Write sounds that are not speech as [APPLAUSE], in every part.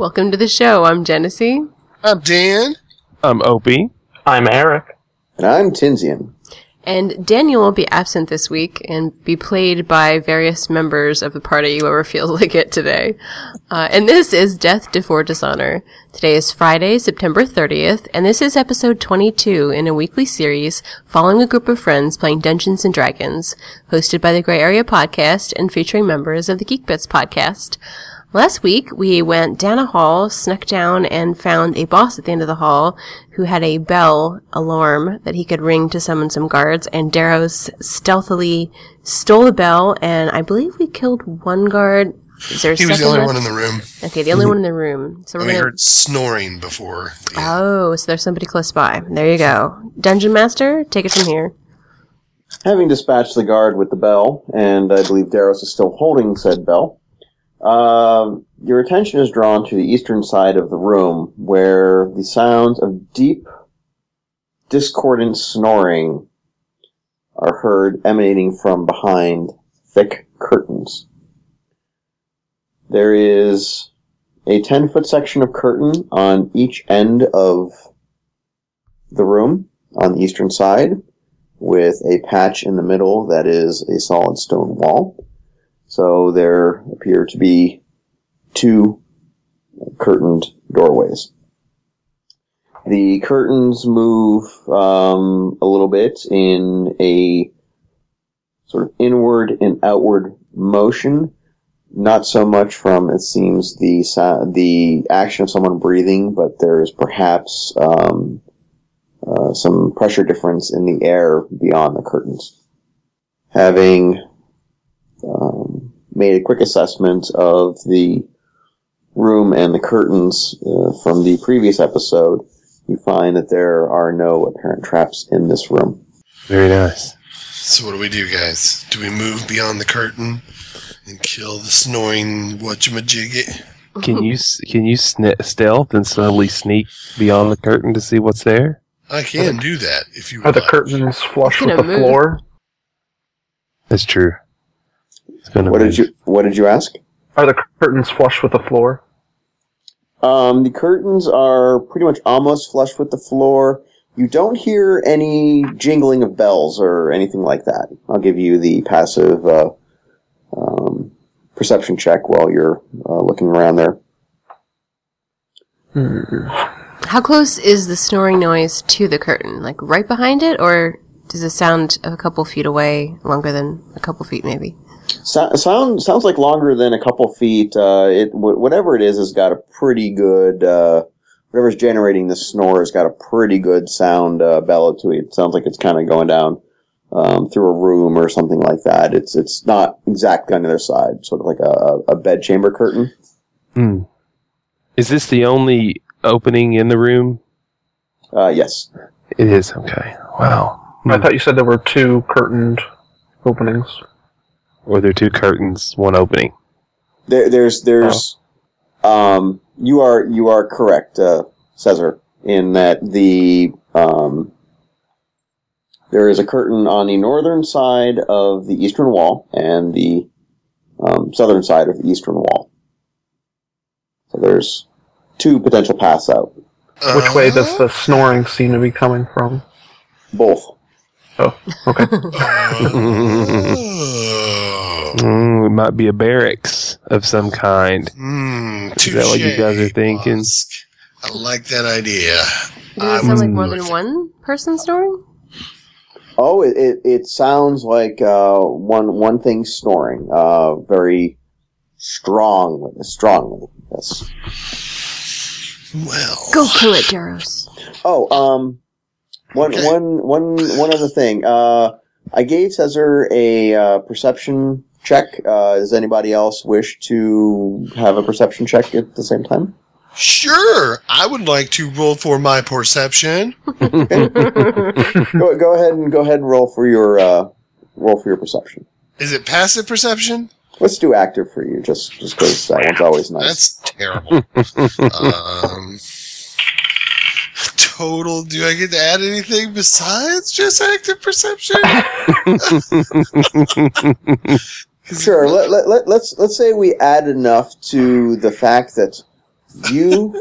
Welcome to the show. I'm Genesee. I'm Dan. I'm Opie. I'm Eric. And I'm Tinsian. And Daniel will be absent this week and be played by various members of the party, whoever feels [LAUGHS] like it today. Uh, and this is Death Before Dishonor. Today is Friday, September 30th, and this is episode 22 in a weekly series following a group of friends playing Dungeons and Dragons, hosted by the Gray Area Podcast and featuring members of the Geek Bits Podcast. Last week, we went down a hall, snuck down, and found a boss at the end of the hall who had a bell alarm that he could ring to summon some guards, and Darrow stealthily stole the bell, and I believe we killed one guard. Is there a He was the only left? one in the room. Okay, the only one in the room. So we're we gonna. heard snoring before. Yeah. Oh, so there's somebody close by. There you go. Dungeon Master, take it from here. Having dispatched the guard with the bell, and I believe Daros is still holding said bell, um, your attention is drawn to the eastern side of the room, where the sounds of deep, discordant snoring are heard emanating from behind thick curtains. There is a 10 foot section of curtain on each end of the room on the eastern side with a patch in the middle that is a solid stone wall. So there appear to be two curtained doorways. The curtains move um, a little bit in a sort of inward and outward motion. Not so much from it seems the the action of someone breathing, but there is perhaps um, uh, some pressure difference in the air beyond the curtains. Having um, made a quick assessment of the room and the curtains uh, from the previous episode, you find that there are no apparent traps in this room. Very nice. So what do we do, guys? Do we move beyond the curtain and kill the snoring whatchamajigget? Can you s- can you sne- stealth and slowly sneak beyond the curtain to see what's there? I can do that if you Are would the like. curtains flush with the move. floor? That's true. It's gonna What be- did you What did you ask? Are the curtains flush with the floor? Um, the curtains are pretty much almost flush with the floor. You don't hear any jingling of bells or anything like that. I'll give you the passive uh, um, perception check while you're uh, looking around there. Hmm. How close is the snoring noise to the curtain? Like right behind it, or does it sound a couple feet away, longer than a couple feet maybe? So, sound sounds like longer than a couple feet. Uh, it wh- whatever it is has got a pretty good. Uh, whatever's generating the snore has got a pretty good sound uh, bellow to it. It sounds like it's kind of going down um, through a room or something like that. It's it's not exactly on the other side, sort of like a, a bed chamber curtain. Hmm. Is this the only opening in the room? Uh, yes. It is. Okay. Wow. I Hmm. thought you said there were two curtained openings. Or there are two curtains, one opening. There, there's there's um you are you are correct, uh, Cesar, in that the um there is a curtain on the northern side of the eastern wall and the um, southern side of the eastern wall. So there's two potential paths out. Which way does Uh-huh. the snoring seem to be coming from? Both. Oh, okay. [LAUGHS] Mm, it might be a barracks of some kind. Hmm. Is that what you guys are thinking? Bosk. I like that idea. Does it sound like more than one person snoring? Oh, it, it, it sounds like uh, one one thing snoring. Uh, very strongly, strongly. Yes. Well, Go kill it, Daros. Oh, um, one, Okay. one, one, one other thing. Uh, I gave Cesar a uh, perception check. Uh, does anybody else wish to have a perception check at the same time? Sure, I would like to roll for my perception. [LAUGHS] go, go ahead and go ahead and roll for your uh, roll for your perception. Is it passive perception? Let's do active for you, just just because that one's always nice. That's terrible. [LAUGHS] um, total. Do I get to add anything besides just active perception? [LAUGHS] Sure. Let, let, let, let's let's say we add enough to the fact that you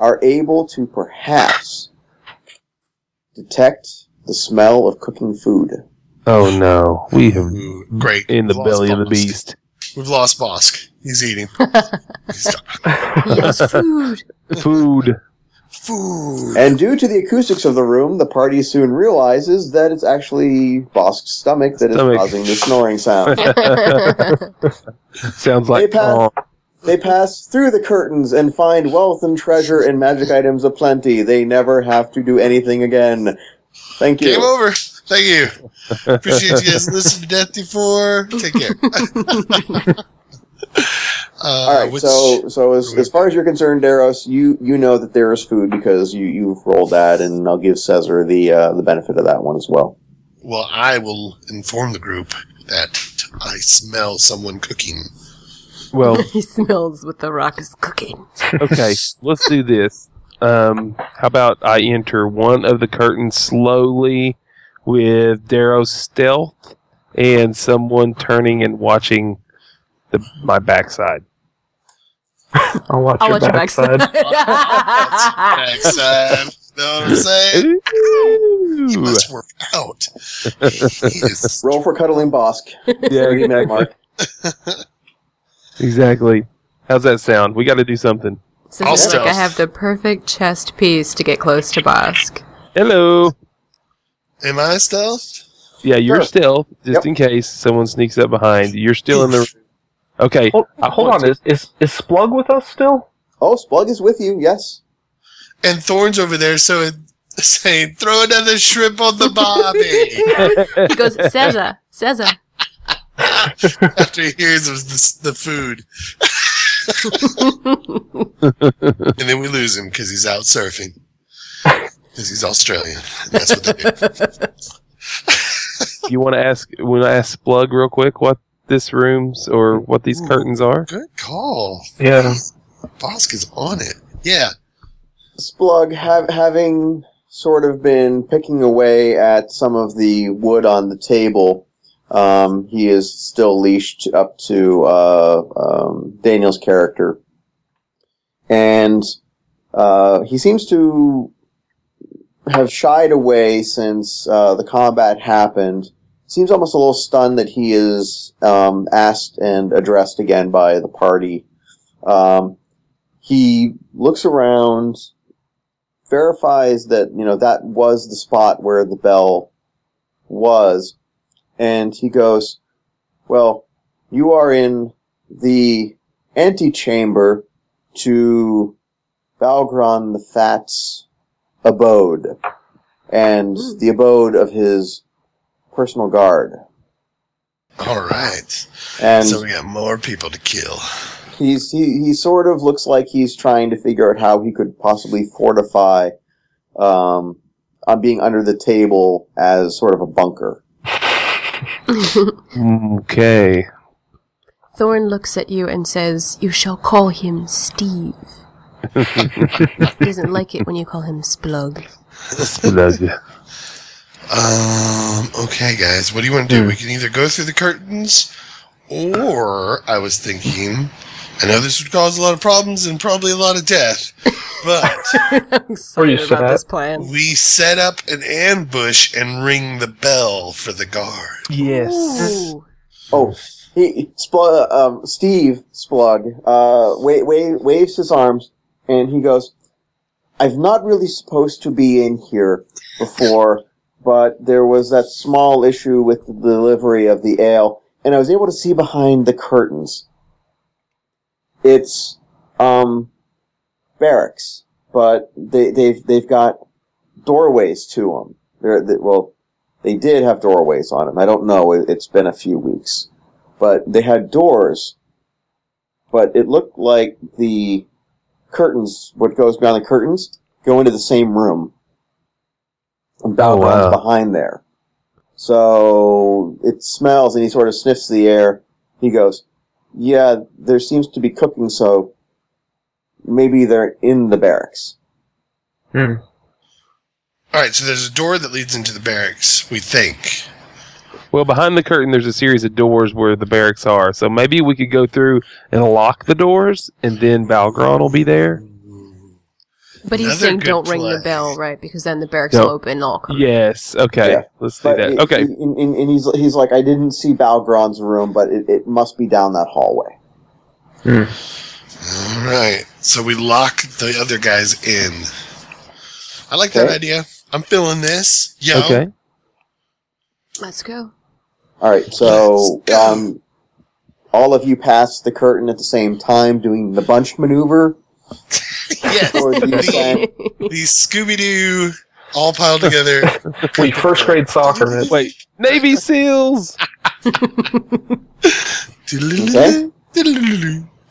are able to perhaps detect the smell of cooking food. Oh no, we have Ooh, great. in the We've lost belly of the beast. We've lost Bosk. He's eating. [LAUGHS] He's Yes, food. Food. Food. And due to the acoustics of the room, the party soon realizes that it's actually Bosk's stomach that is Stomach. causing the snoring sound. [LAUGHS] [LAUGHS] Sounds like Hey, Pat. Tom. They pass through the curtains and find wealth and treasure and magic items aplenty. They never have to do anything again. Thank you. Game over. Thank you. Appreciate you guys [LAUGHS] listening to Death Before. Take care. Uh, All right, which- so so as, as far as you're concerned, Daros, you you know that there is food because you you've rolled that, and I'll give Caesar the uh, the benefit of that one as well. well, I will inform the group that I smell someone cooking. Well, [LAUGHS] he smells what the rock is cooking. okay, let's do this. Um, how about I enter one of the curtains slowly with Darrow's stealth and someone turning and watching the my backside. [LAUGHS] I'll watch I'll your watch your backside. backside. Next. Know what I'm saying? He must work out. [LAUGHS] Roll for cuddling Bosk. Yeah, Thirty minute mark. [LAUGHS] exactly. How's that sound? We got to do something. So I'll like I have the perfect chest piece to get close to Bosk. Hello. Am I stealth? Yeah, you're Sure. stealth, just Yep. in case someone sneaks up behind. You're still in the. Okay. Hold, I hold want on, is, is is Splug with us still? Oh, Splug is with you. Yes. And Thorn's over there, so it, saying, "Throw another shrimp on the bobby." [LAUGHS] [LAUGHS] He goes, Caesar, Caesar. After he hears of the, the food, [LAUGHS] and then we lose him because he's out surfing. Because he's Australian. That's what they do. you want to ask? Want to ask Plug real quick what this room's or what these Ooh. curtains are? Good call. Yeah. Bosk is on it. Yeah. Splug, have, having sort of been picking away at some of the wood on the table, um, he is still leashed up to uh, um, Daniel's character. And uh, he seems to have shied away since uh, the combat happened. Seems almost a little stunned that he is um, asked and addressed again by the party. Um, he looks around, verifies that you know that was the spot where the bell was, and he goes, "Well, you are in the antechamber to Balgron the Fat's abode, and the abode of his personal guard." All right. And so we got more people to kill. he's he, he sort of looks like he's trying to figure out how he could possibly fortify um, on being under the table as sort of a bunker. [LAUGHS] Okay. Thorn looks at you and says, You shall call him Steve. [LAUGHS] he doesn't like it when you call him Splug. Plug. Um. Okay, guys. What do you want to do? We can either go through the curtains, or I was thinking. I know this would cause a lot of problems and probably a lot of death, [LAUGHS] but I'm Where you about at? this plan. we set up an ambush and ring the bell for the guard. Yes. Ooh. Oh, he Spl- um, Steve Splug uh, wa- wa- waves his arms and he goes, "I've not really supposed to be in here before, but there was that small issue with the delivery of the ale, and I was able to see behind the curtains. It's um barracks, but they they've they've got doorways to them. They're, they, well, they did have doorways on them. I don't know. It, it's been a few weeks, but they had doors. But it looked like the curtains, what goes beyond the curtains, go into the same room. And Balgron's wow. behind there. So it smells, and he sort of sniffs the air. He goes, "Yeah, there seems to be cooking, so maybe they're in the barracks." Hmm. All right. So there's a door that leads into the barracks. We think. Well, behind the curtain, there's a series of doors where the barracks are. So maybe we could go through and lock the doors, and then Balgron will be there. But he's saying don't ring the bell, right? Because then the barracks No. will open and all. come. Yes. Okay. Yeah. Let's do But that. it- Okay. And, and- and he's he's like, I didn't see Balgron's room, but it, it must be down that hallway. All right. So we lock the other guys in. I like that idea. I'm feeling this. Yo. Okay. Let's go. All right, so um, all of you pass the curtain at the same time, doing the bunch maneuver, Yes. or do you the the Scooby Doo all piled together. [LAUGHS] We first grade soccer. man. Wait. Navy SEALs. Okay.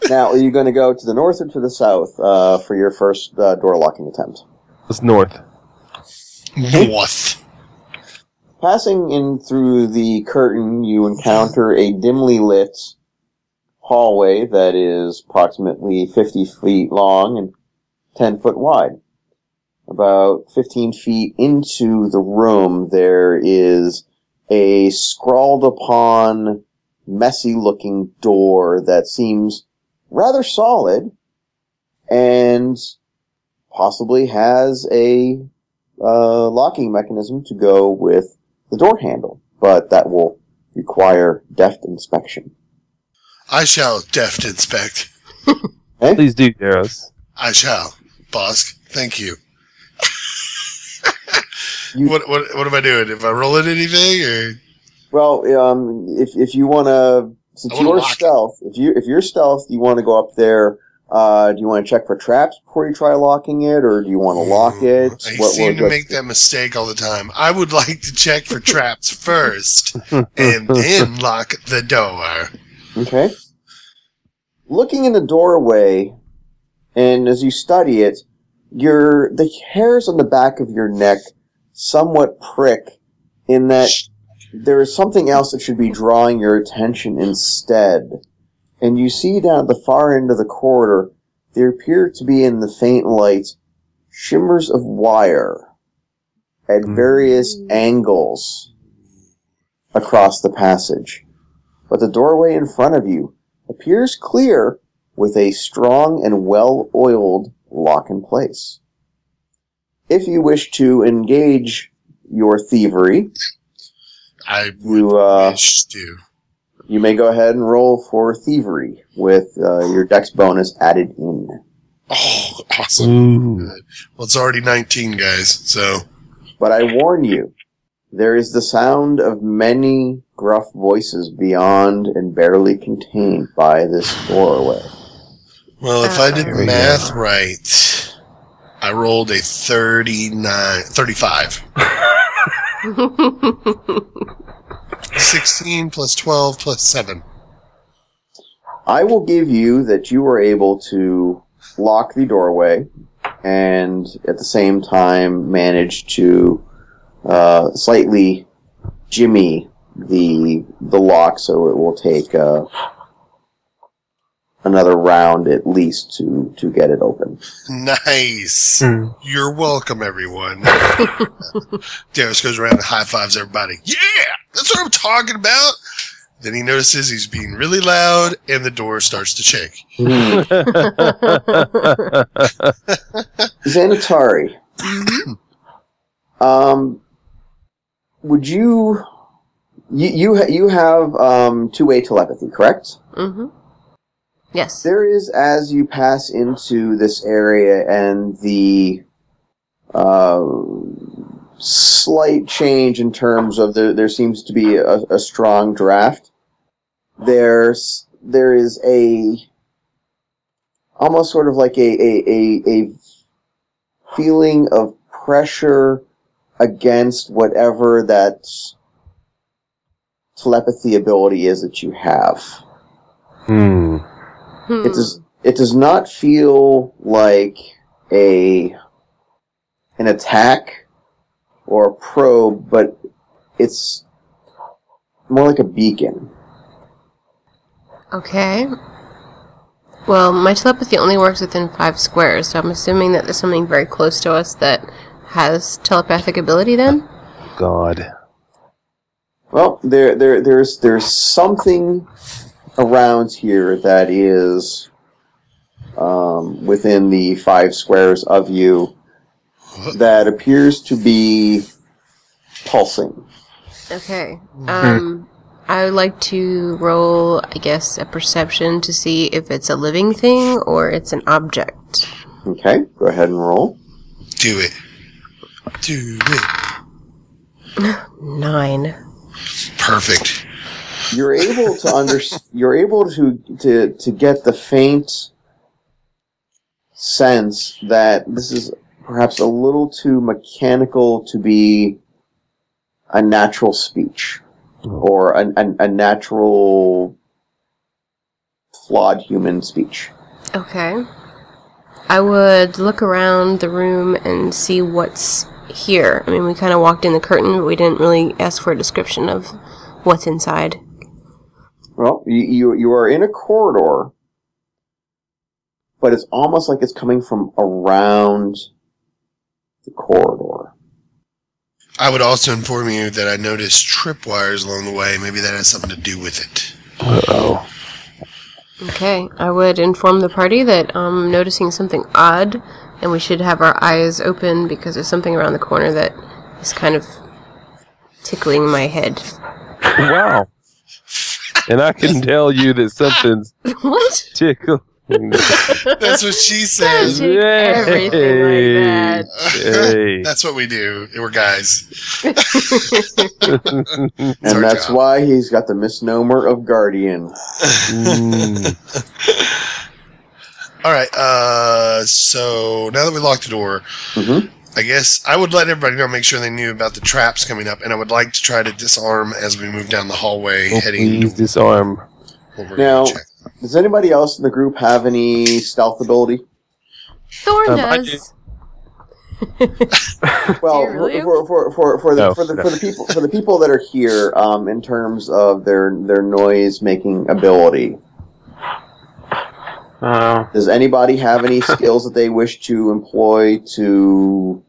Now, are you going to go to the north or to the south uh, for your first uh, door locking attempt? It's north. North. Passing in through the curtain, you encounter a dimly lit hallway that is approximately 50 feet long and 10 foot wide. About 15 feet into the room, there is a scrawled upon, messy looking door that seems rather solid and possibly has a uh, locking mechanism to go with the door handle, but that will require deft inspection. I shall deft inspect. Please do, Daros. I shall. Bosk. Thank you. You- what what what am I doing? If I roll it anything or Well, um, if if you want to, since I wanna you're lock it. stealth, if you if you're stealth, you want to go up there. Uh, do you want to check for traps before you try locking it, or do you want to lock it? I What- seem what- to make that mistake all the time. I would like to check for traps [LAUGHS] first and then lock the door. Okay. Looking in the doorway, and as you study it, your the hairs on the back of your neck somewhat prick in that there is something else that should be drawing your attention instead. And you see down at the far end of the corridor, there appear to be in the faint light shimmers of wire at Hmm. various angles across the passage. But the doorway in front of you appears clear with a strong and well oiled lock in place. If you wish to engage your thievery, I you uh, wish to. you may go ahead and roll for thievery with uh, your dex bonus added in. Oh, awesome. Ooh. Well, it's already 19, guys. So But I warn you, there is the sound of many gruff voices beyond and barely contained by this doorway. Well, if I uh, did the we math right, I rolled a 39, 35. [LAUGHS] 16 plus 12 plus 7. I will give you that you were able to lock the doorway and at the same time manage to uh, slightly jimmy the the lock so it will take uh, another round at least to to get it open. Nice. Hmm. You're welcome, everyone. [LAUGHS] Darius goes around and high fives everybody. Yeah, that's what I'm talking about. Then he notices he's being really loud, and the door starts to shake. [LAUGHS] [LAUGHS] Xanatari, um, would you you you, you have um, two way telepathy, correct? Mm-hmm. Yes. There is, as you pass into this area and the uh, slight change in terms of the, there seems to be a, a strong draft. There's there is a almost sort of like a a, a, a feeling of pressure against whatever that telepathy ability is that you have. Hmm. Hmm. It does. It does not feel like a an attack or a probe, but it's more like a beacon. Okay. Well, my telepathy only works within five squares, so I'm assuming that there's something very close to us that has telepathic ability then? God. Well, there, there, there's there's something around here that is um, within the five squares of you that appears to be pulsing. Okay. Um, I would like to roll, I guess, a perception to see if it's a living thing or it's an object. Okay, go ahead and roll. Do it. Do it. Nine. Perfect. You're able to under you're able to, to to get the faint sense that this is perhaps a little too mechanical to be a natural speech hmm. or a, a, a natural flawed human speech. Okay. I would look around the room and see what's here. I mean, we kind of walked in the curtain, but we didn't really ask for a description of what's inside. Well, you, you you are in a corridor, but it's almost like it's coming from around the corridor. I would also inform you that I noticed tripwires along the way. Maybe that has something to do with it. Uh-oh. Okay, I would inform the party that I'm noticing something odd, and we should have our eyes open because there's something around the corner that is kind of tickling my head. Wow. And I can tell you that something's [LAUGHS] what? tickling. That's what she says. Take everything like that. Hey. [LAUGHS] That's what we do. We're guys. [LAUGHS] And that's job. why he's got the misnomer of guardian. Mm. All right. Uh, so now that we locked the door, hmm I guess I would let everybody know, make sure they knew about the traps coming up, and I would like to try to disarm as we move down the hallway, Oh, heading please disarm. Now- check. Does anybody else in the group have any stealth ability? Thorn Um, does. [LAUGHS] Well, [LAUGHS] you really? for, for, for, for, the, No, for, the, no. for the people for the people that are here, um, in terms of their their noise making ability, Uh, does anybody have any [LAUGHS] skills that they wish to employ to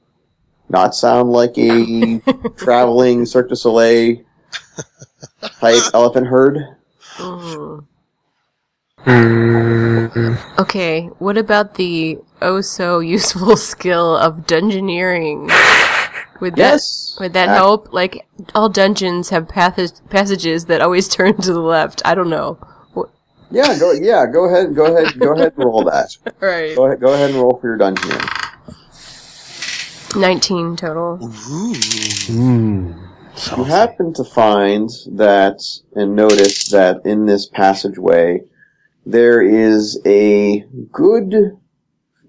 not sound like a [LAUGHS] traveling Cirque du Soleil type [LAUGHS] elephant herd? Mm. mm, Okay, what about the oh so useful skill of dungeoneering? Would that Yes. would that Ac- help? Like all dungeons have path- passages that always turn to the left. I don't know. What- Yeah, go yeah, go ahead, go ahead, go ahead and roll that. [LAUGHS] Right. Go ahead, go ahead and roll for your dungeon. Nineteen total. Ooh. Mm. You happen to find that and notice that in this passageway there is a good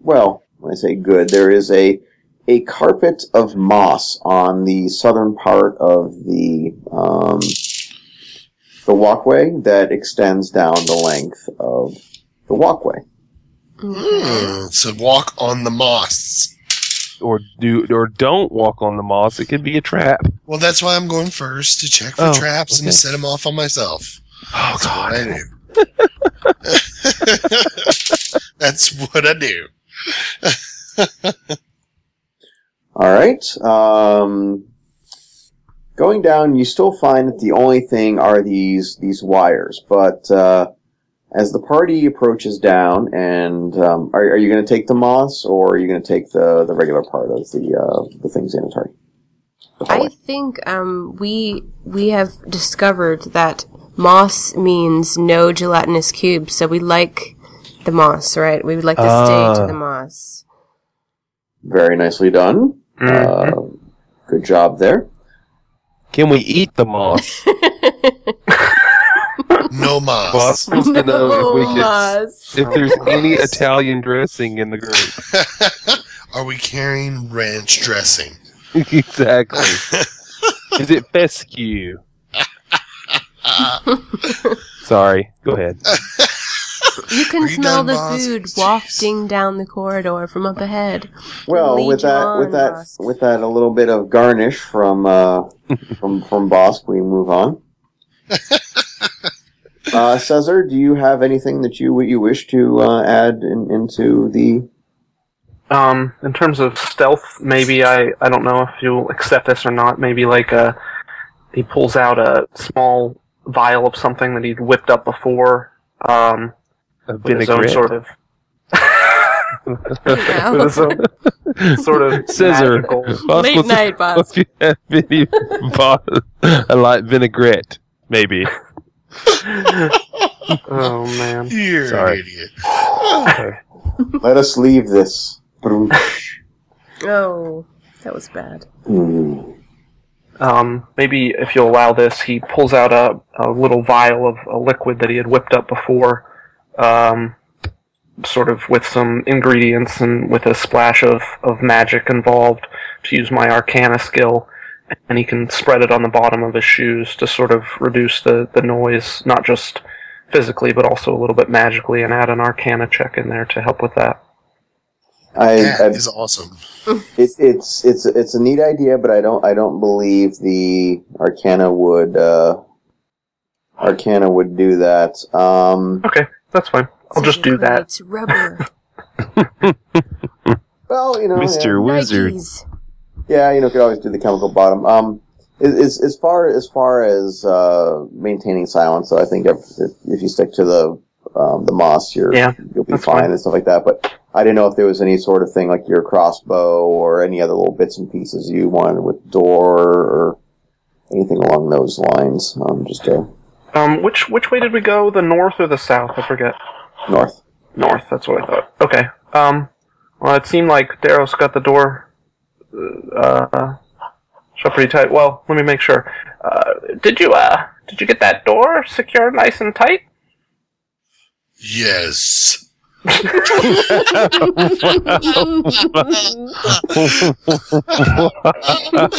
well, when I say good, there is a a carpet of moss on the southern part of the um, the walkway that extends down the length of the walkway. Hmm, So walk on the moss. Or do or don't walk on the moss. It could be a trap. Well, that's why I'm going first to check for Oh, traps and to set them off on myself. Oh That's what I do. [LAUGHS] [LAUGHS] that's what I do. [LAUGHS] All right. Um, going down, you still find that the only thing are these these wires. But uh, as the party approaches down, and um, are, are you going to take the moss, or are you going to take the, the regular part of the uh, the things Xanatari? The I think um, we we have discovered that moss means no gelatinous cubes, so we like the moss, right? We would like to stay Ah. to the moss. Very nicely done. mm, Uh, good job there. Can we eat the moss? [LAUGHS] No moss. Boss wants to know if we could, moss. if there's any Italian dressing in the group. [LAUGHS] Are we carrying ranch dressing? [LAUGHS] exactly. Is it fescue? Sorry. Go ahead. You can you smell done, the boss? food Jeez. wafting down the corridor from up ahead. Well, Lead with that, with that, Bosk. with that, a little bit of garnish from uh, [LAUGHS] from from Bosk, we move on. [LAUGHS] uh, Cesar, do you have anything that you you wish to uh, add in, into the? um, in terms of stealth, maybe I I don't know if you'll accept this or not. Maybe like uh he pulls out a small vial of something that he'd whipped up before. Um, vinaigrette. sort of. With his own sort of Scissor. magical. Late night, boss. If you have any boss, a light vinaigrette, maybe. Oh man. You're Sorry. an idiot. [LAUGHS] Let us leave this. Oh, that was bad. Hmm. Um, maybe if you'll allow this, he pulls out a, a little vial of a liquid that he had whipped up before, um, sort of with some ingredients and with a splash of, of magic involved to use my arcana skill. And he can spread it on the bottom of his shoes to sort of reduce the, the noise, not just physically, but also a little bit magically, and add an arcana check in there to help with that. I, That I is awesome. it, it's it's it's a neat idea, but I don't I don't believe the Arcana would uh, Arcana would do that. Um, Okay, that's fine. I'll just do that. It's rubber. [LAUGHS] well, you know, Mr. Wizard. Nikes. Yeah, you know, could always do the chemical bottom. Um, as, as, as far as far as uh, maintaining silence, though, I think if, if, if you stick to the um, the moss, you're Yeah, you'll be fine fine. and stuff like that. But I didn't know if there was any sort of thing like your crossbow or any other little bits and pieces you wanted with door or anything along those lines. Um, just uh, Um, which which way did we go? The north or the south? I forget. north. North. That's what I thought. Okay. Um. Well, it seemed like Daros got the door uh shut pretty tight. Well, let me make sure. Uh, did you uh did you get that door secured nice and tight? Yes.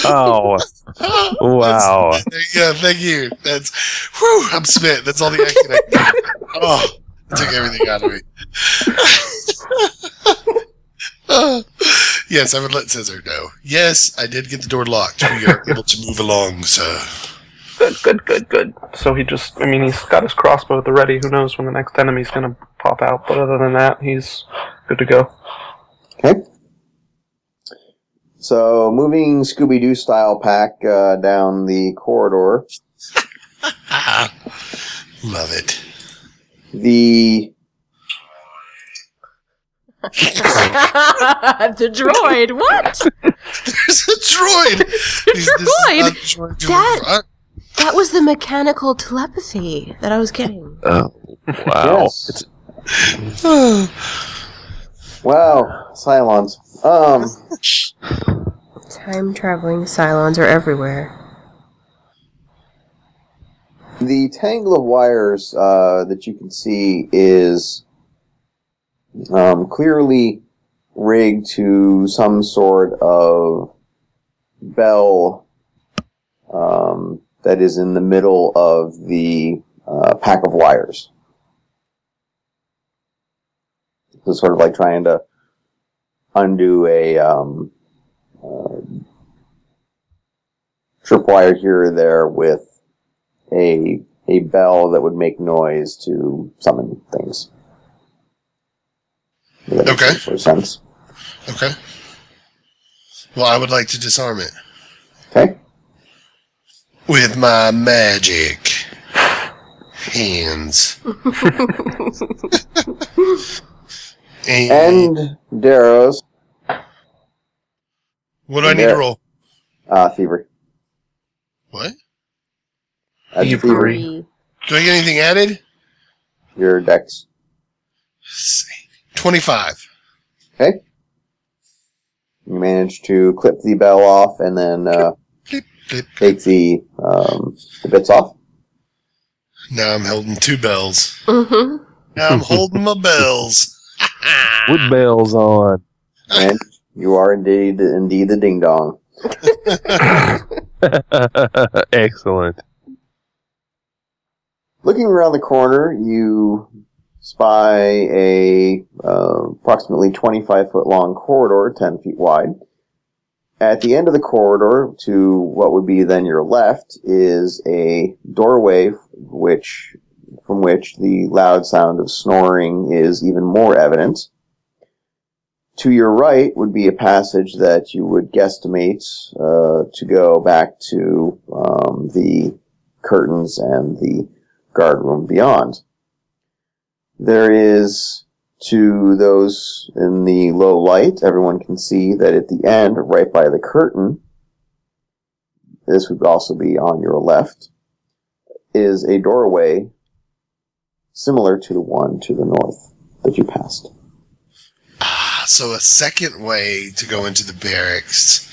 Wow. Wow. That's- yeah, thank you. That's whew, I'm smitten. That's all the acting I got. Oh, it took everything out of me. [LAUGHS] Yes, I would let Scissor know. Yes, I did get the door locked. We are able to move along, sir. Good, good, good, good. So he just, I mean, he's got his crossbow at the ready. Who knows when the next enemy's gonna pop out? But other than that, he's good to go. Okay. So moving Scooby Doo style pack uh, down the corridor. [LAUGHS] Love it. The [LAUGHS] the droid. What? [LAUGHS] There's a droid. This- this is droid. not the droid to That- front. That was the mechanical telepathy that I was getting. Oh, wow. Yes. [SIGHS] Wow, Cylons. Um, Time traveling Cylons are everywhere. the tangle of wires uh, that you can see is um, clearly rigged to some sort of bell um, that is in the middle of the uh, pack of wires. So sort of like trying to undo a um, uh, tripwire here or there with a a bell that would make noise to summon things. Does that make Okay. sense. Okay. Well, I would like to disarm it Okay. With my magic hands. [LAUGHS] and, And Darrow's what do I need to roll? uh, thievery. What? That's Thievery. thievery. Do I get anything added? Your dex. Twenty-five. Okay. You manage to clip the bell off and then uh, Clip, clip. take the um, the bits off. Now I'm holding two bells. Mm-hmm. Now I'm holding my bells. [LAUGHS] With bells on. and you are indeed indeed the ding dong. [LAUGHS] Excellent. Looking around the corner, you spy a uh, approximately 25 foot long corridor, 10 feet wide. At the end of the corridor, to what would be then your left, is a doorway, which from which the loud sound of snoring is even more evident. To your right would be a passage that you would guesstimate uh, to go back to um, the curtains and the guard room beyond. There is To those in the low light, everyone can see that at the end, right by the curtain, this would also be on your left, is a doorway similar to the one to the north that you passed. Ah, so a second way to go into the barracks.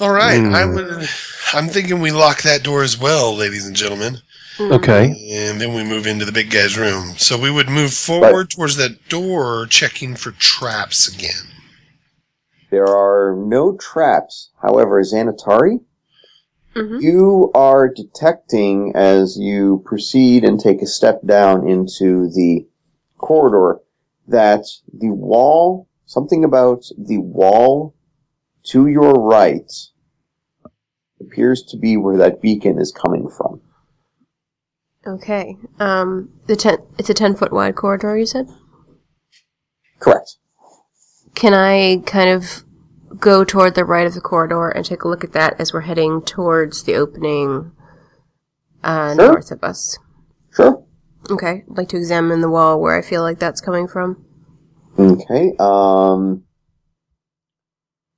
All right, Hmm. I would. I'm thinking we lock that door as well, ladies and gentlemen, Okay. and then we move into the big guy's room. So we would move forward towards that door, checking for traps again. There are no traps. However, Xanatari, Mhm. you are detecting as you proceed and take a step down into the corridor that the wall, something about the wall to your right appears to be where that beacon is coming from. Okay. Um, the ten, it's a 10 foot wide corridor, you said? Correct. Can I kind of go toward the right of the corridor and take a look at that as we're heading towards the opening uh, Sure. north of us? Sure. Okay. I'd like to examine the wall where I feel like that's coming from. Okay. Um,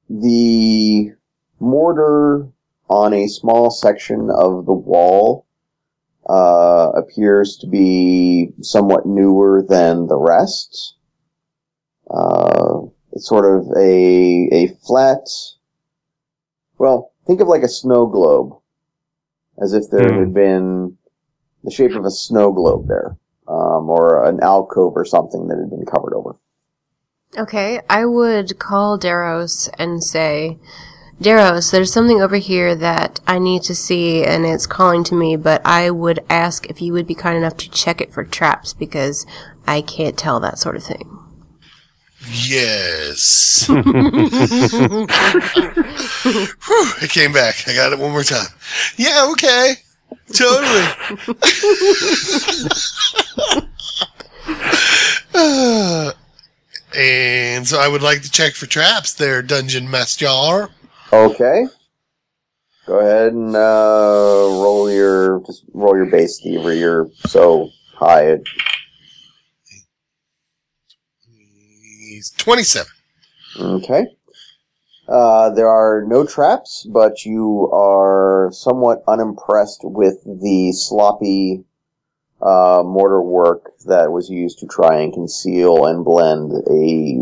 the mortar on a small section of the wall uh, appears to be somewhat newer than the rest. Uh, it's sort of a a flat. Well, think of like a snow globe, as if there Hmm. had been the shape of a snow globe there, um, or an alcove or something that had been covered over. Okay, I would call Daros and say, Daros, there's something over here that I need to see and it's calling to me, but I would ask if you would be kind enough to check it for traps because I can't tell that sort of thing. Yes. [LAUGHS] Whew, it came back. I got it one more time. Yeah, okay. Totally. Uh, [LAUGHS] [LAUGHS] and so I would like to check for traps there, Dungeon Master. Okay. Go ahead and uh, roll your just roll your base thievery. You're so high. It, He's 27. okay. Uh, there are no traps, but you are somewhat unimpressed with the sloppy uh, mortar work that was used to try and conceal and blend a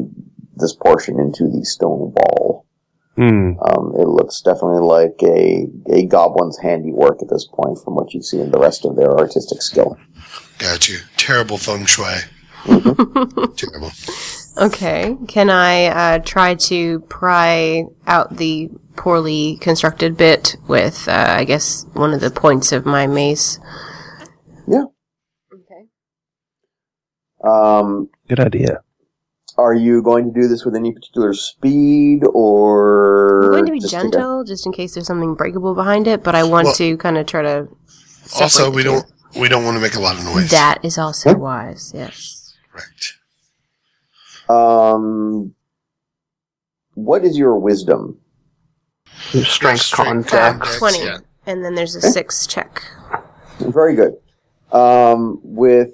this portion into the stone wall. Hmm. Um, it looks definitely like a, a goblin's handiwork at this point from what you see in the rest of their artistic skill. Got you. Terrible feng shui. [LAUGHS] Terrible. Okay, can I uh, try to pry out the poorly constructed bit with, uh, I guess, one of the points of my mace? Yeah. Okay. Um, Good idea. Are you going to do this with any particular speed or I'm going to be just take a- gentle, just in case there's something breakable behind it, but I want Well- to kind of try to. Also, we don't we don't want to make a lot of noise. That is also Huh? wise, yes. Right. um, what is your wisdom? Strength Strength con Uh, 20. yeah. And then there's a Okay. six check. Very good. Um, with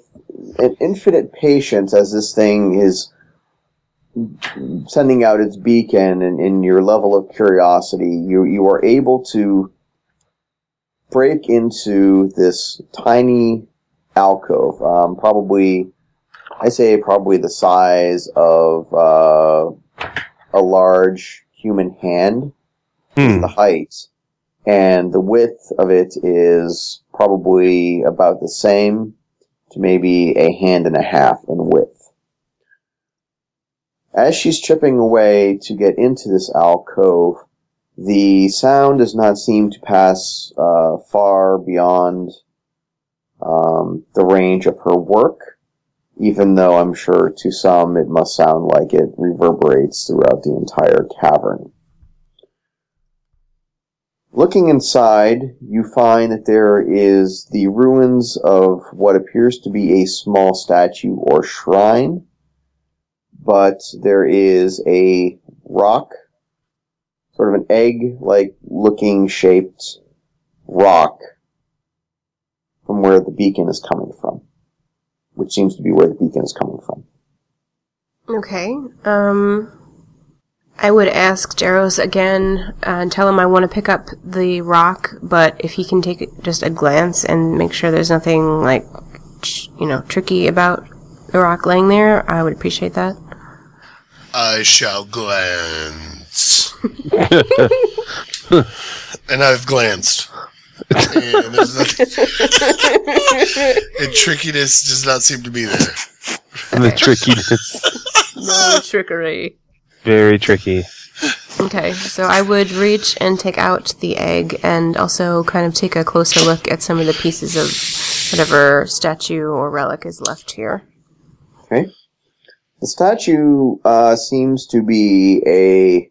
an infinite patience, as this thing is sending out its beacon, and in your level of curiosity, you you are able to break into this tiny alcove, um, probably, I say, probably the size of uh, a large human hand Hmm. the height, and the width of it is probably about the same to maybe a hand and a half in width. As she's chipping away to get into this alcove, the sound does not seem to pass uh, far beyond um, the range of her work, even though I'm sure to some it must sound like it reverberates throughout the entire cavern. Looking inside, you find that there is the ruins of what appears to be a small statue or shrine, but there is a rock, sort of an egg-like looking shaped rock from where the beacon is coming from, which seems to be where the beacon is coming from. Okay. Um, I would ask Jaros again uh, and tell him I want to pick up the rock, but if he can take just a glance and make sure there's nothing like, you know, tricky about the rock laying there, I would appreciate that. I shall glance. [LAUGHS] and I've glanced. And there's nothing. [LAUGHS] and trickiness does not seem to be there. the trickiness. No trickery. Very tricky. Okay, so I would reach and take out the egg and also kind of take a closer look at some of the pieces of whatever statue or relic is left here. Okay. The statue uh, seems to be a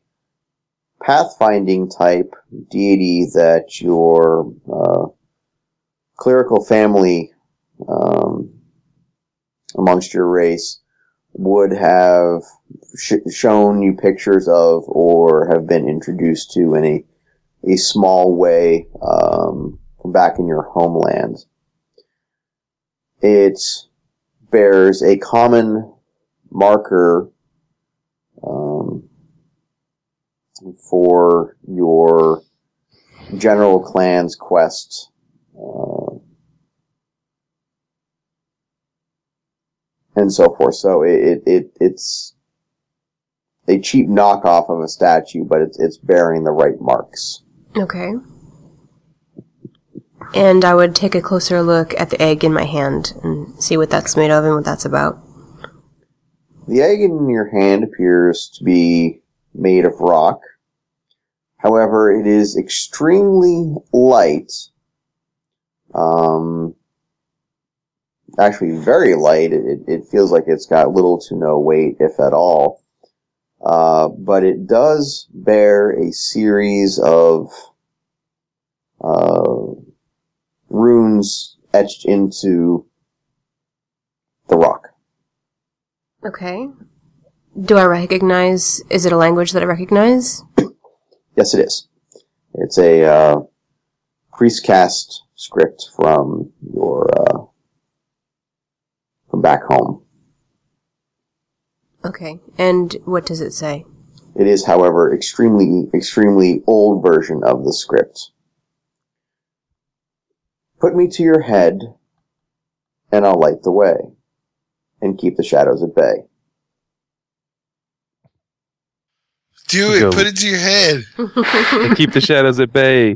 pathfinding type deity that your uh, clerical family um, amongst your race would have sh- shown you pictures of or have been introduced to in a, a small way um, back in your homeland. It bears a common marker um, for your general clan's quest. Uh, and so forth. So it, it, it it's a cheap knockoff of a statue, but it's it's bearing the right marks. Okay. And I would take a closer look at the egg in my hand and see what that's made of and what that's about. The egg in your hand appears to be made of rock. However, it is extremely light. Um, actually, very light. It, it feels like it's got little to no weight, if at all. Uh, but it does bear a series of uh, runes etched into the rock. Okay. Do I recognize? Is it a language that I recognize? Yes, it is. It's a uh, priest cast script from your uh, from back home. Okay. And what does it say? It is, however, extremely extremely old version of the script. Put me to your head, and I'll light the way, and keep the shadows at bay. Do it. Go. Put it to your head. [LAUGHS] And keep the shadows at bay.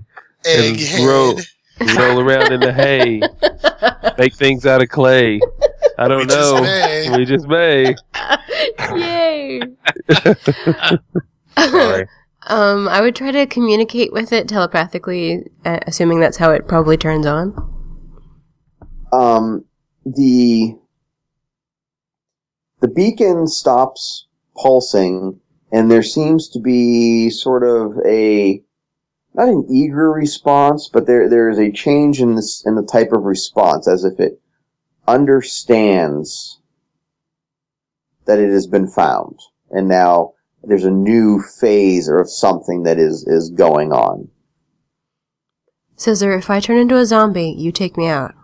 And Egghead. roll, roll around in the hay. Make things out of clay. I don't We just know. may. We just may. [LAUGHS] Yay! [LAUGHS] Sorry. Um, I would try to communicate with it telepathically, uh, assuming that's how it probably turns on. um, the the beacon stops pulsing, and there seems to be sort of a not an eager response, but there there is a change in this in the type of response, as if it understands that it has been found, and now there's a new phase of something that is is going on. Cesar, if I turn into a zombie, you take me out.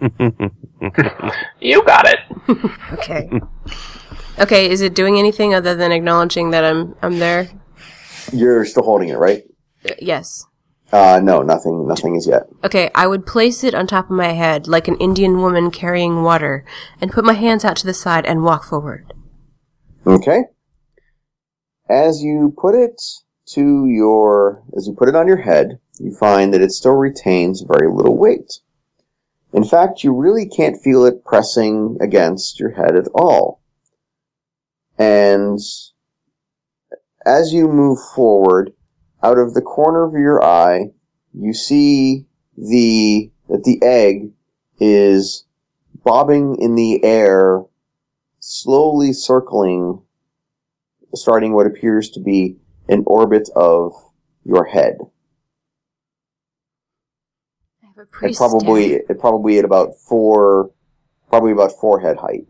[LAUGHS] You got it. [LAUGHS] Okay. okay, is it doing anything other than acknowledging that I'm I'm there? You're still holding it, right? Uh, yes. Uh, no, nothing, nothing is yet. Okay, I would place it on top of my head like an Indian woman carrying water and put my hands out to the side and walk forward. Okay. As you put it to your, as you put it on your head, you find that it still retains very little weight. In fact, you really can't feel it pressing against your head at all. And as you move forward, out of the corner of your eye, you see the, that the egg is bobbing in the air, slowly circling starting what appears to be an orbit of your head. I have a And probably it probably at about four probably about forehead height.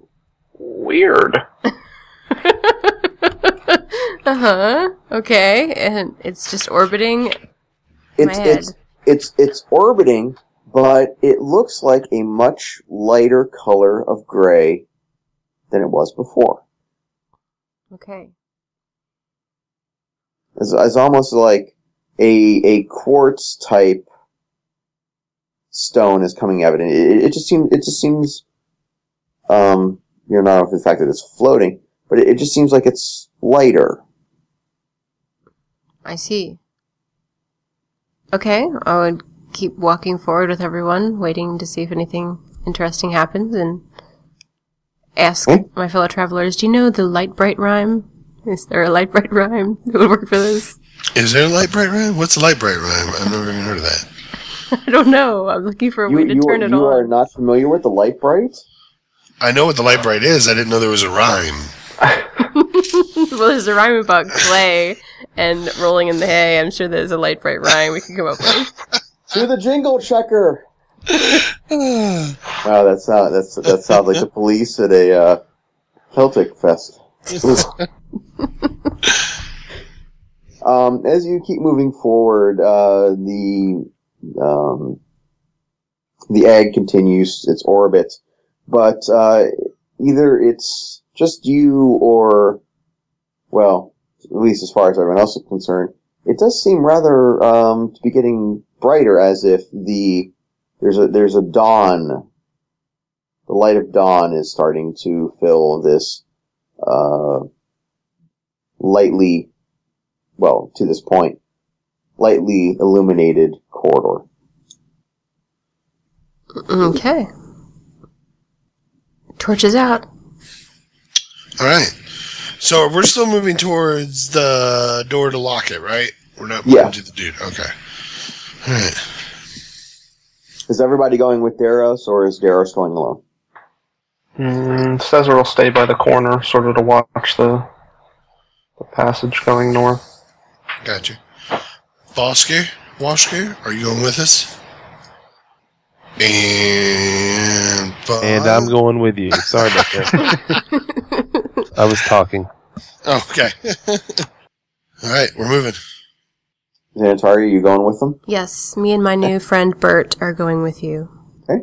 Weird. [LAUGHS] uh huh. Okay, and it's just orbiting. It's My head. it's it's it's orbiting, but it looks like a much lighter color of gray than it was before. Okay. It's, it's almost like a a quartz type stone is coming out of it. And it, it just seems it just seems um you know not the fact that it's floating, but it, it just seems like it's lighter. I see. Okay, I would keep walking forward with everyone, waiting to see if anything interesting happens, and ask Hmm? my fellow travelers, do you know the Lite-Brite rhyme? Is there a Lite-Brite rhyme that would work for this? Is there a Lite-Brite rhyme? What's a Lite-Brite rhyme? I've never even heard of that. [LAUGHS] I don't know. I'm looking for a You, way to you, turn it you are not familiar with the Lite-Brite? I know what the Lite-Brite is. I didn't know there was a rhyme. [LAUGHS] well, there's a rhyme about clay and rolling in the hay. I'm sure there's a Lite-Brite rhyme we can come up with. [LAUGHS] To the jingle checker. [SIGHS] wow, that's not that's that sounds like the police at a uh, Celtic fest. um, as you keep moving forward, uh, the um, the egg continues its orbit, but uh, either it's just you or, well, at least as far as everyone else is concerned, it does seem rather um, to be getting brighter, as if the there's a there's a dawn. The light of dawn is starting to fill this uh, lightly, well, to this point, lightly illuminated corridor. Okay. Torches out. All right. So we're still moving towards the door to lock it, right? We're not moving Yeah. to the dude. Okay. All right. Is everybody going with Daros, or is Daros going alone? Mm, Cesar will stay by the corner, sort of to watch the the passage going north. Gotcha. Vosker, Wosker, are you going with us? And Bob. And I'm going with you. Sorry about that. [LAUGHS] I was talking. Okay. [LAUGHS] All right, we're moving. Xanatari, are you going with them? Yes, me and my new friend Bert are going with you. Okay.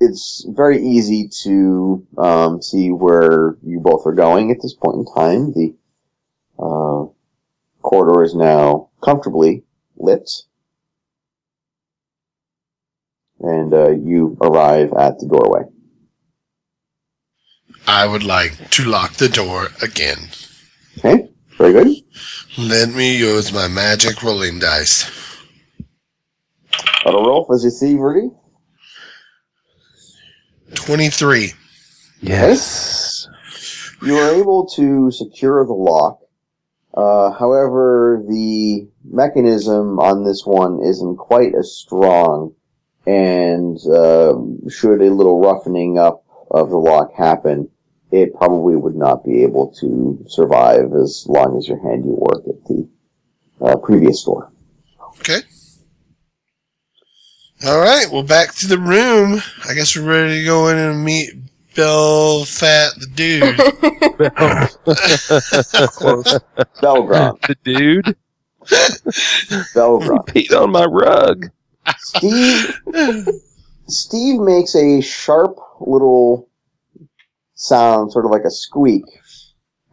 It's very easy to um, see where you both are going at this point in time. The uh, corridor is now comfortably lit, and uh, you arrive at the doorway. I would like to lock the door again. Okay, very good. Let me use my magic rolling dice. Auto roll as you see, Rudy. 23. Yes. You are able to secure the lock. Uh, however, the mechanism on this one isn't quite as strong, and uh, should a little roughening up of the lock happen, it probably would not be able to survive as long as your handiwork at the uh, previous store. Okay. All right, well, back to the room. I guess we're ready to go in and meet Bill Fat the dude. [LAUGHS] Close. Balgron. the dude Balgron. peed on my rug. Steve Steve makes a sharp little sound, sort of like a squeak,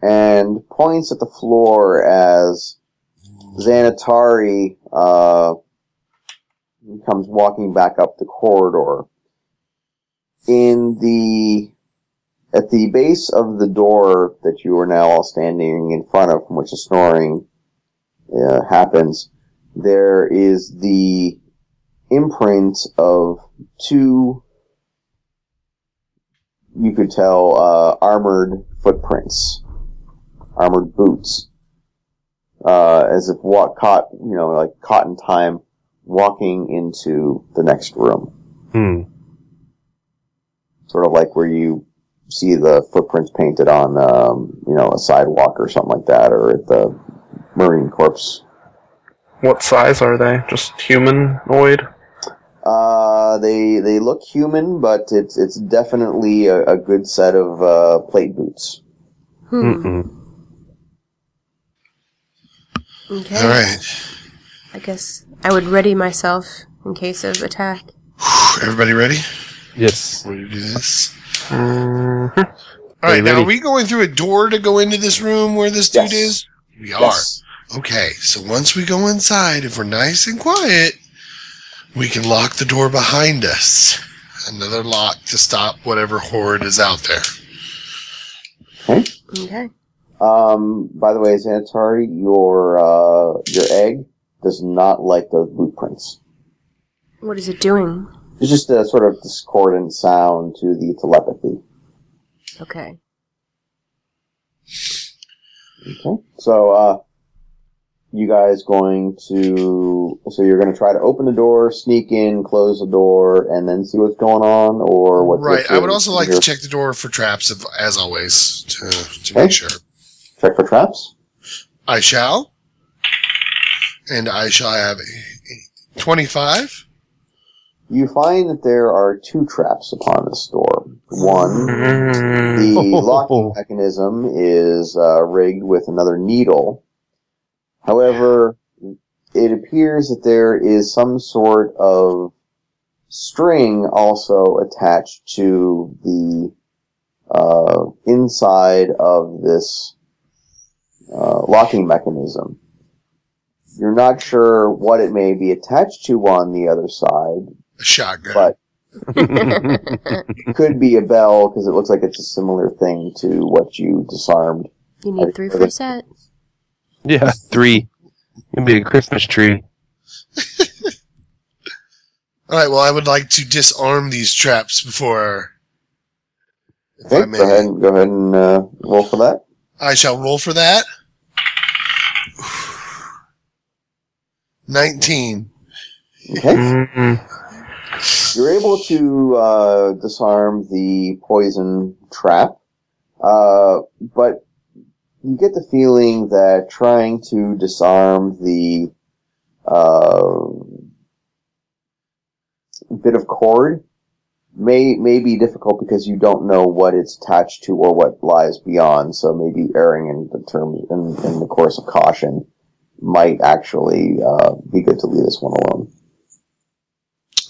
and points at the floor as Xanatari uh, comes walking back up the corridor. In the at the base of the door that you are now all standing in front of, from which the snoring uh, happens, there is the imprint of two, you could tell, uh, armored footprints, armored boots, uh, as if walk caught, you know, like caught in time, walking into the next room, Hmm. sort of like where you see the footprints painted on, um, you know, a sidewalk or something like that, or at the Marine Corps. What size are they? Just humanoid? Uh, they they look human, but it's it's definitely a, a good set of uh, plate boots. Hmm. Mm-mm. Okay. All right. I guess I would ready myself in case of attack. Everybody ready? Yes. Ready to do this? Mhm. All right, now ready? are we going through a door to go into this room where this dude Yes. is? We are. Yes. Okay, so once we go inside, if we're nice and quiet, we can lock the door behind us. Another lock to stop whatever horde is out there. Okay. Okay. Um, by the way, Xanatari, your uh, your egg does not like those blueprints. What is it doing? It's just a sort of discordant sound to the telepathy. Okay. Okay. So, uh, you guys going to? So you're going to try to open the door, sneak in, close the door, and then see what's going on, or what? right. I would also like your- to check the door for traps, if, as always, to, to Okay. make sure. check for traps. I shall. And I shall have a, a 25. You find that there are two traps upon this door. One, the [LAUGHS] Oh. locking mechanism is uh, rigged with another needle. However, it appears that there is some sort of string also attached to the uh, inside of this uh, locking mechanism. You're not sure what it may be attached to on the other side, A shotgun. but [LAUGHS] it could be a bell because it looks like it's a similar thing to what you disarmed. You need three for a set. Yeah, three. It'd be a Christmas tree. [LAUGHS] All right. Well, I would like to disarm these traps before. If Okay, I may. go ahead, and go ahead and uh, roll for that. I shall roll for that. [SIGHS] 19. Okay, Mm. You're able to uh, disarm the poison trap, uh, but you get the feeling that trying to disarm the uh, bit of cord may may be difficult because you don't know what it's attached to or what lies beyond. So maybe erring in the terms in, in the course of caution might actually uh, be good to leave this one alone.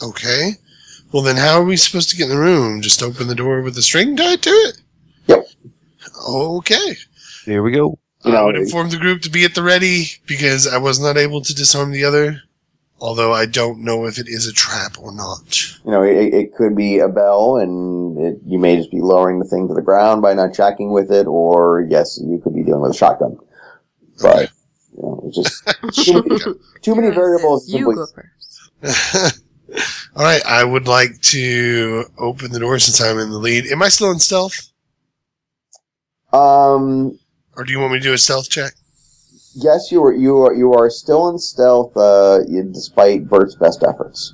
Okay. Well, then how are we supposed to get in the room? Just open the door with the string tied to it? Yep. Okay. There we go. You I know, would inform the group to be at the ready because I was not able to disarm the other. Although I don't know if it is a trap or not. you know, it, it could be a bell, and it, you may just be lowering the thing to the ground by not checking with it, or yes, you could be dealing with a shotgun. But you know, it's just [LAUGHS] too many, too many variables. You go first. [LAUGHS] All right, I would like to open the door since I'm in the lead. Am I still in stealth, Um, or do you want me to do a stealth check? yes, you are you are you are still in stealth, uh, despite Bert's best efforts.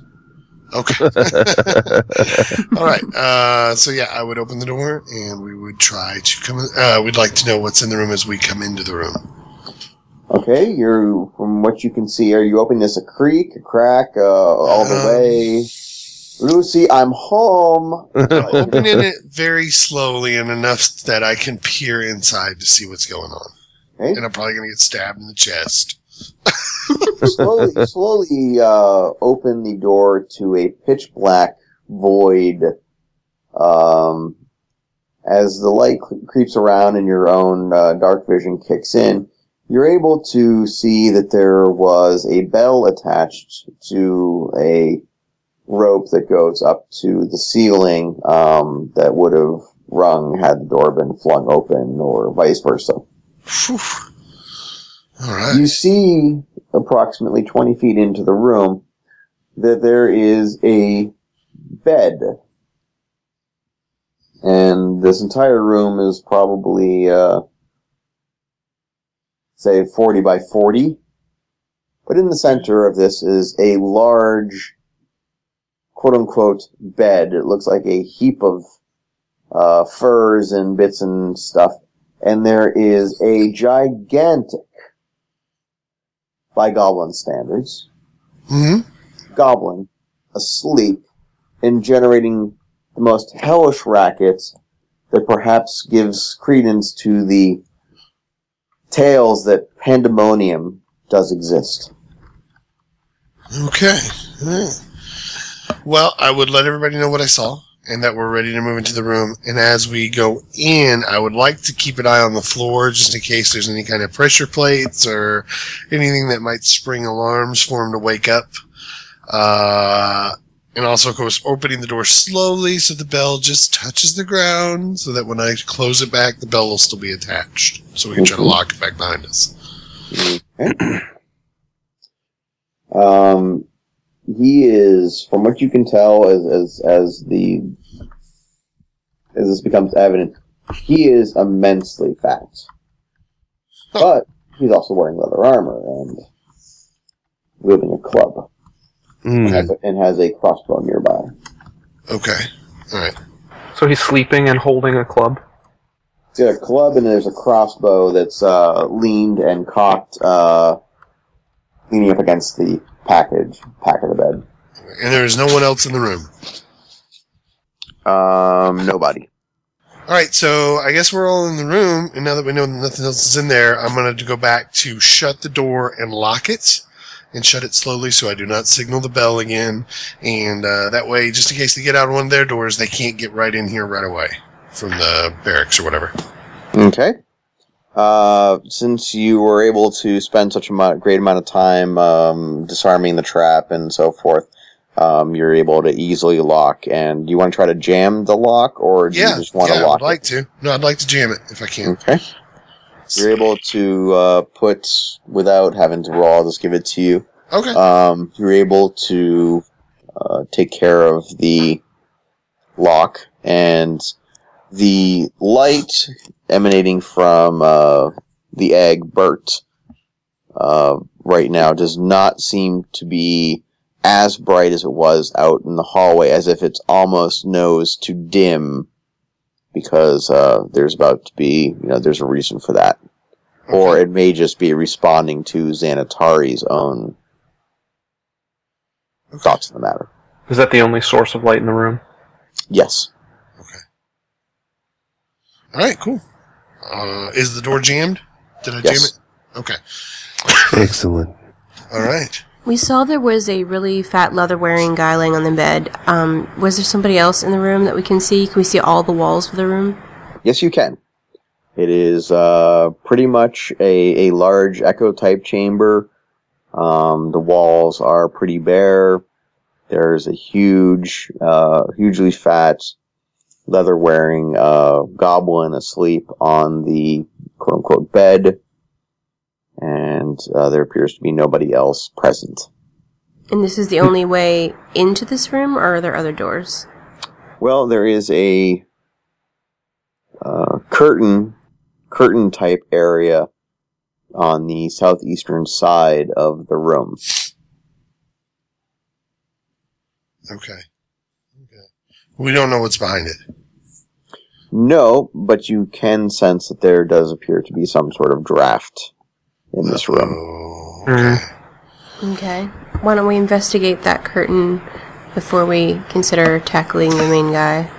Okay. [LAUGHS] All right. Uh, so yeah, I would open the door and we would try to come. In, uh, we'd like to know what's in the room as we come into the room. Okay, you're from what you can see. Are you opening this a creak, a crack, uh, all the Um, way? Lucy, I'm home. I'm [LAUGHS] opening it very slowly and enough that I can peer inside to see what's going on. Okay. And I'm probably going to get stabbed in the chest. [LAUGHS] slowly, slowly uh, open the door to a pitch black void. Um, as the light creeps around and your own uh, dark vision kicks in, you're able to see that there was a bell attached to a rope that goes up to the ceiling um, that would have rung had the door been flung open, or vice versa. All right. You see approximately 20 feet into the room that there is a bed. And this entire room is probably, uh, say 40 by 40. But in the center of this is a large, quote unquote, bed. It looks like a heap of, uh, furs and bits and stuff. And there is a gigantic by goblin standards, hmm goblin asleep and generating the most hellish rackets that perhaps gives credence to the tales that pandemonium does exist. Okay. Yeah. Well, I would let everybody know what I saw, and that we're ready to move into the room. And as we go in, I would like to keep an eye on the floor just in case there's any kind of pressure plates or anything that might spring alarms for him to wake up. Uh, and also, of course, opening the door slowly so the bell just touches the ground so that when I close it back, the bell will still be attached. So we can try to Mhm. lock it back behind us. Okay. [CLEARS THROAT] Um, he is, from what you can tell, as as as the as this becomes evident, he is immensely fat. But he's also wearing leather armor and wielding a club, Mm. has a, and has a crossbow nearby. Okay. All right. So he's sleeping and holding a club. He's got a club and there's a crossbow that's uh, leaned and cocked, uh, leaning up against the package, pack of the bed. And there is no one else in the room. Um, nobody. All right, so I guess we're all in the room, and now that we know nothing else is in there, I'm going to go back to shut the door and lock it, and shut it slowly so I do not signal the bell again. And uh, that way, just in case they get out of one of their doors, they can't get right in here right away from the barracks or whatever. Okay. Uh, since you were able to spend such a great amount of time um, disarming the trap and so forth, um, you're able to easily lock. And you want to try to jam the lock, or do yeah, you just want yeah, to lock I'd like it? to. No, I'd like to jam it if I can. Okay. You're able to uh, put without having to roll. I'll just give it to you. Okay. Um, you're able to uh, take care of the lock and the light emanating from uh, the egg Bert uh, right now does not seem to be as bright as it was out in the hallway, as if it's almost knows to dim because uh, there's about to be, you know, there's a reason for that. Or it may just be responding to Xanatari's own Okay. thoughts on the matter. Is that the only source of light in the room? Yes. Okay. All right, cool. Uh, is the door jammed? Did I Yes. jam it? Okay. Excellent. All right. We saw there was a really fat leather wearing guy laying on the bed. Um, was there somebody else in the room that we can see? Can we see all the walls of the room? Yes, you can. It is uh, pretty much a, a large echo type chamber. Um, the walls are pretty bare. There's a huge, uh, hugely fat, leather wearing uh, goblin asleep on the quote unquote bed. And uh, there appears to be nobody else present. And this is the only way into this room, or are there other doors? Well, there is a uh, curtain, curtain type area on the southeastern side of the room. Okay. Okay. We don't know what's behind it. No, but you can sense that there does appear to be some sort of draft in this room. Mhm. Okay. Why don't we investigate that curtain before we consider tackling the main guy?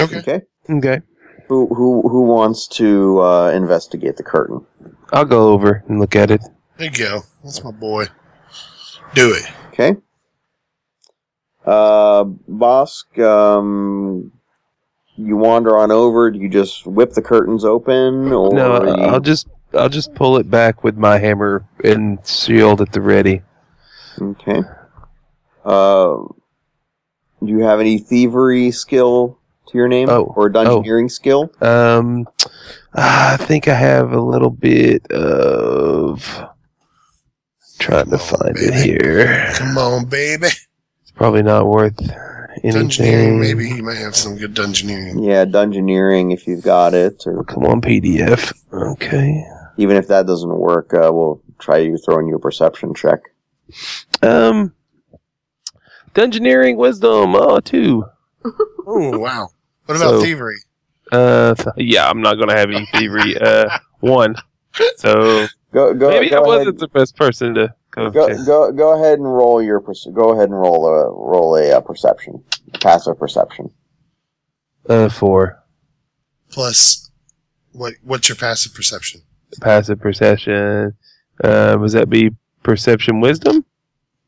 okay. Okay. Okay. Who who who wants to uh, investigate the curtain? I'll go over and look at it. There you go. That's my boy. Do it. Okay. Uh, Bosk, um, you wander on over. Do you just whip the curtains open, or No, you- I'll just I'll just pull it back with my hammer and shield at the ready. Okay. Uh, do you have any thievery skill to your name, Oh, or dungeoneering skill? Um, I think I have a little bit of trying to Oh, find it here. Come on, baby. It's probably not worth Dungeoneering, anything. maybe. You might have some good dungeoneering. Yeah, dungeoneering if you've got it, or Come on, PDF. Okay. Even if that doesn't work, uh, we'll try you throwing you a perception check. Um, Dungeoneering Wisdom. Oh, two. [LAUGHS] Oh, wow. What about So- thievery? Uh, th- yeah, I'm not gonna have any thievery. Uh, [LAUGHS] one. So Go go maybe go I ahead. wasn't the best person to go. Go, check. go go ahead and roll your perce- go ahead and roll a roll a, uh perception, passive perception. Uh, four. Plus, what? what's your passive perception? Passive perception. Uh, was that be perception wisdom?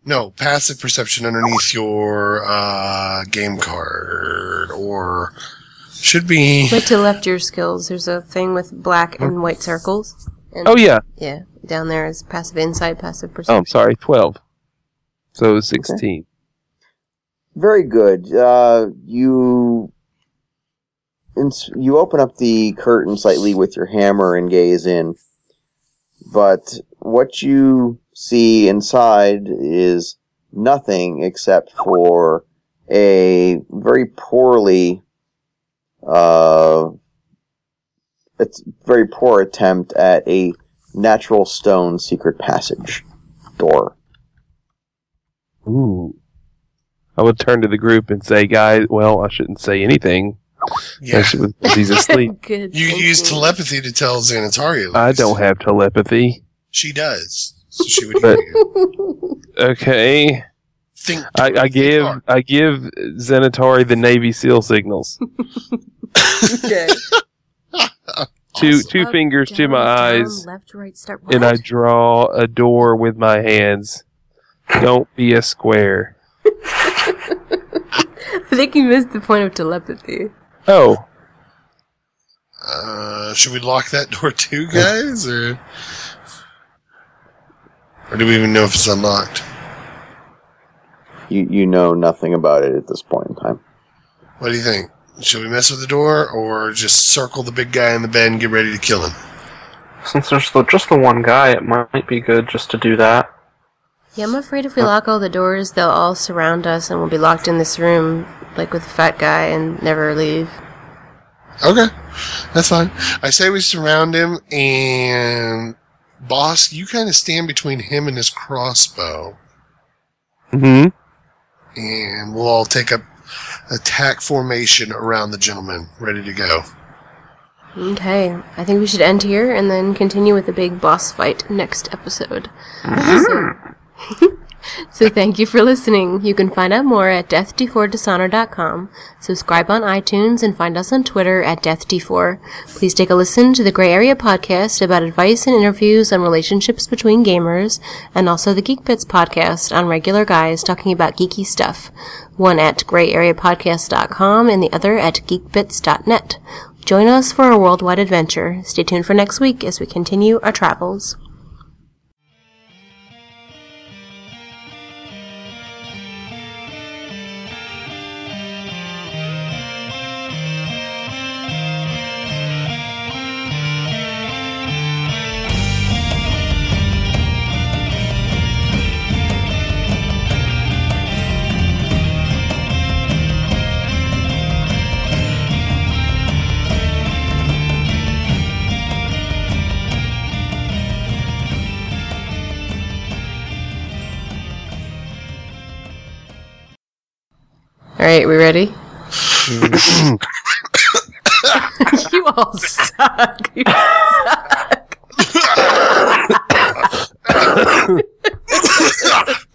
No, passive perception underneath your uh, game card, or should be. Wait to left your skills. There's a thing with black and white circles. And Oh yeah. yeah, down there is passive insight, passive perception. Oh. I'm sorry. Twelve. So sixteen. Very good. Uh, you ins- you open up the curtain slightly with your hammer and gaze in, but what you see inside is nothing except for a very poorly uh, it's very poor attempt at a natural stone secret passage door. Ooh. I would turn to the group and say, "Guys, well, I shouldn't say anything. Yeah. I should- He's asleep. [LAUGHS] Good. You thinking. use telepathy to tell Xanatari. at I don't have telepathy. She does. So she would But- hear you. Okay. Think. I, I give hard. I give Xanatari the Navy SEAL signals. [LAUGHS] okay. [LAUGHS] Two Awesome. two Up, fingers to my down, eyes, Left, right, start. and I draw a door with my hands. Don't be a square. I think you missed the point of telepathy. Oh, Uh, should we lock that door too, guys, or or do we even know if it's unlocked? You you know nothing about it at this point in time. What do you think? Should we mess with the door, or just circle the big guy in the bed and get ready to kill him? Since there's the, just the one guy, it might be good just to do that. Yeah, I'm afraid if we lock all the doors, they'll all surround us, and we'll be locked in this room, like with the fat guy, and never leave. Okay, that's fine. I say we surround him, and boss, you kind of stand between him and his crossbow, hmm and we'll all take up attack formation around the gentleman, ready to go. Okay, I think we should end here and then continue with the big boss fight next episode. So, [LAUGHS] so thank you for listening. You can find out more at death4dishonor.com. Subscribe on iTunes and find us on Twitter at deathd4. Please take a listen to the Gray Area podcast about advice and interviews on relationships between gamers, and also the Geek Bits podcast on regular guys talking about geeky stuff. One at grayareapodcast.com and the other at geekbits.net. Join us for a worldwide adventure. Stay tuned for next week as we continue our travels. Right, we ready? [LAUGHS] you all suck. You suck.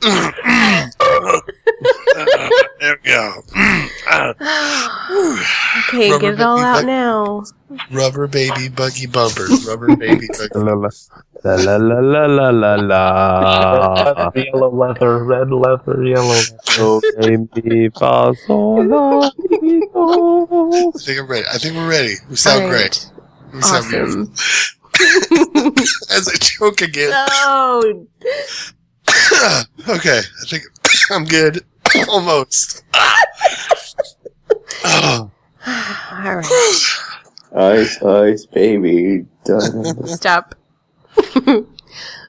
[LAUGHS] There we go. Okay, Rubber get it all out butt- now. Rubber baby buggy bumpers. Rubber baby buggy. La la la la la la la la. yellow leather, red leather, yellow. Do, re, mi, fa, sol, la, mi, do. I think I'm ready. I think we're ready. We sound All great. right. We sound Awesome. beautiful. [LAUGHS] As I choke again. No. [COUGHS] okay, I think [COUGHS] I'm good. [LAUGHS] Almost. oh, All right. Ice, ice, baby. Dun, Stop. [LAUGHS]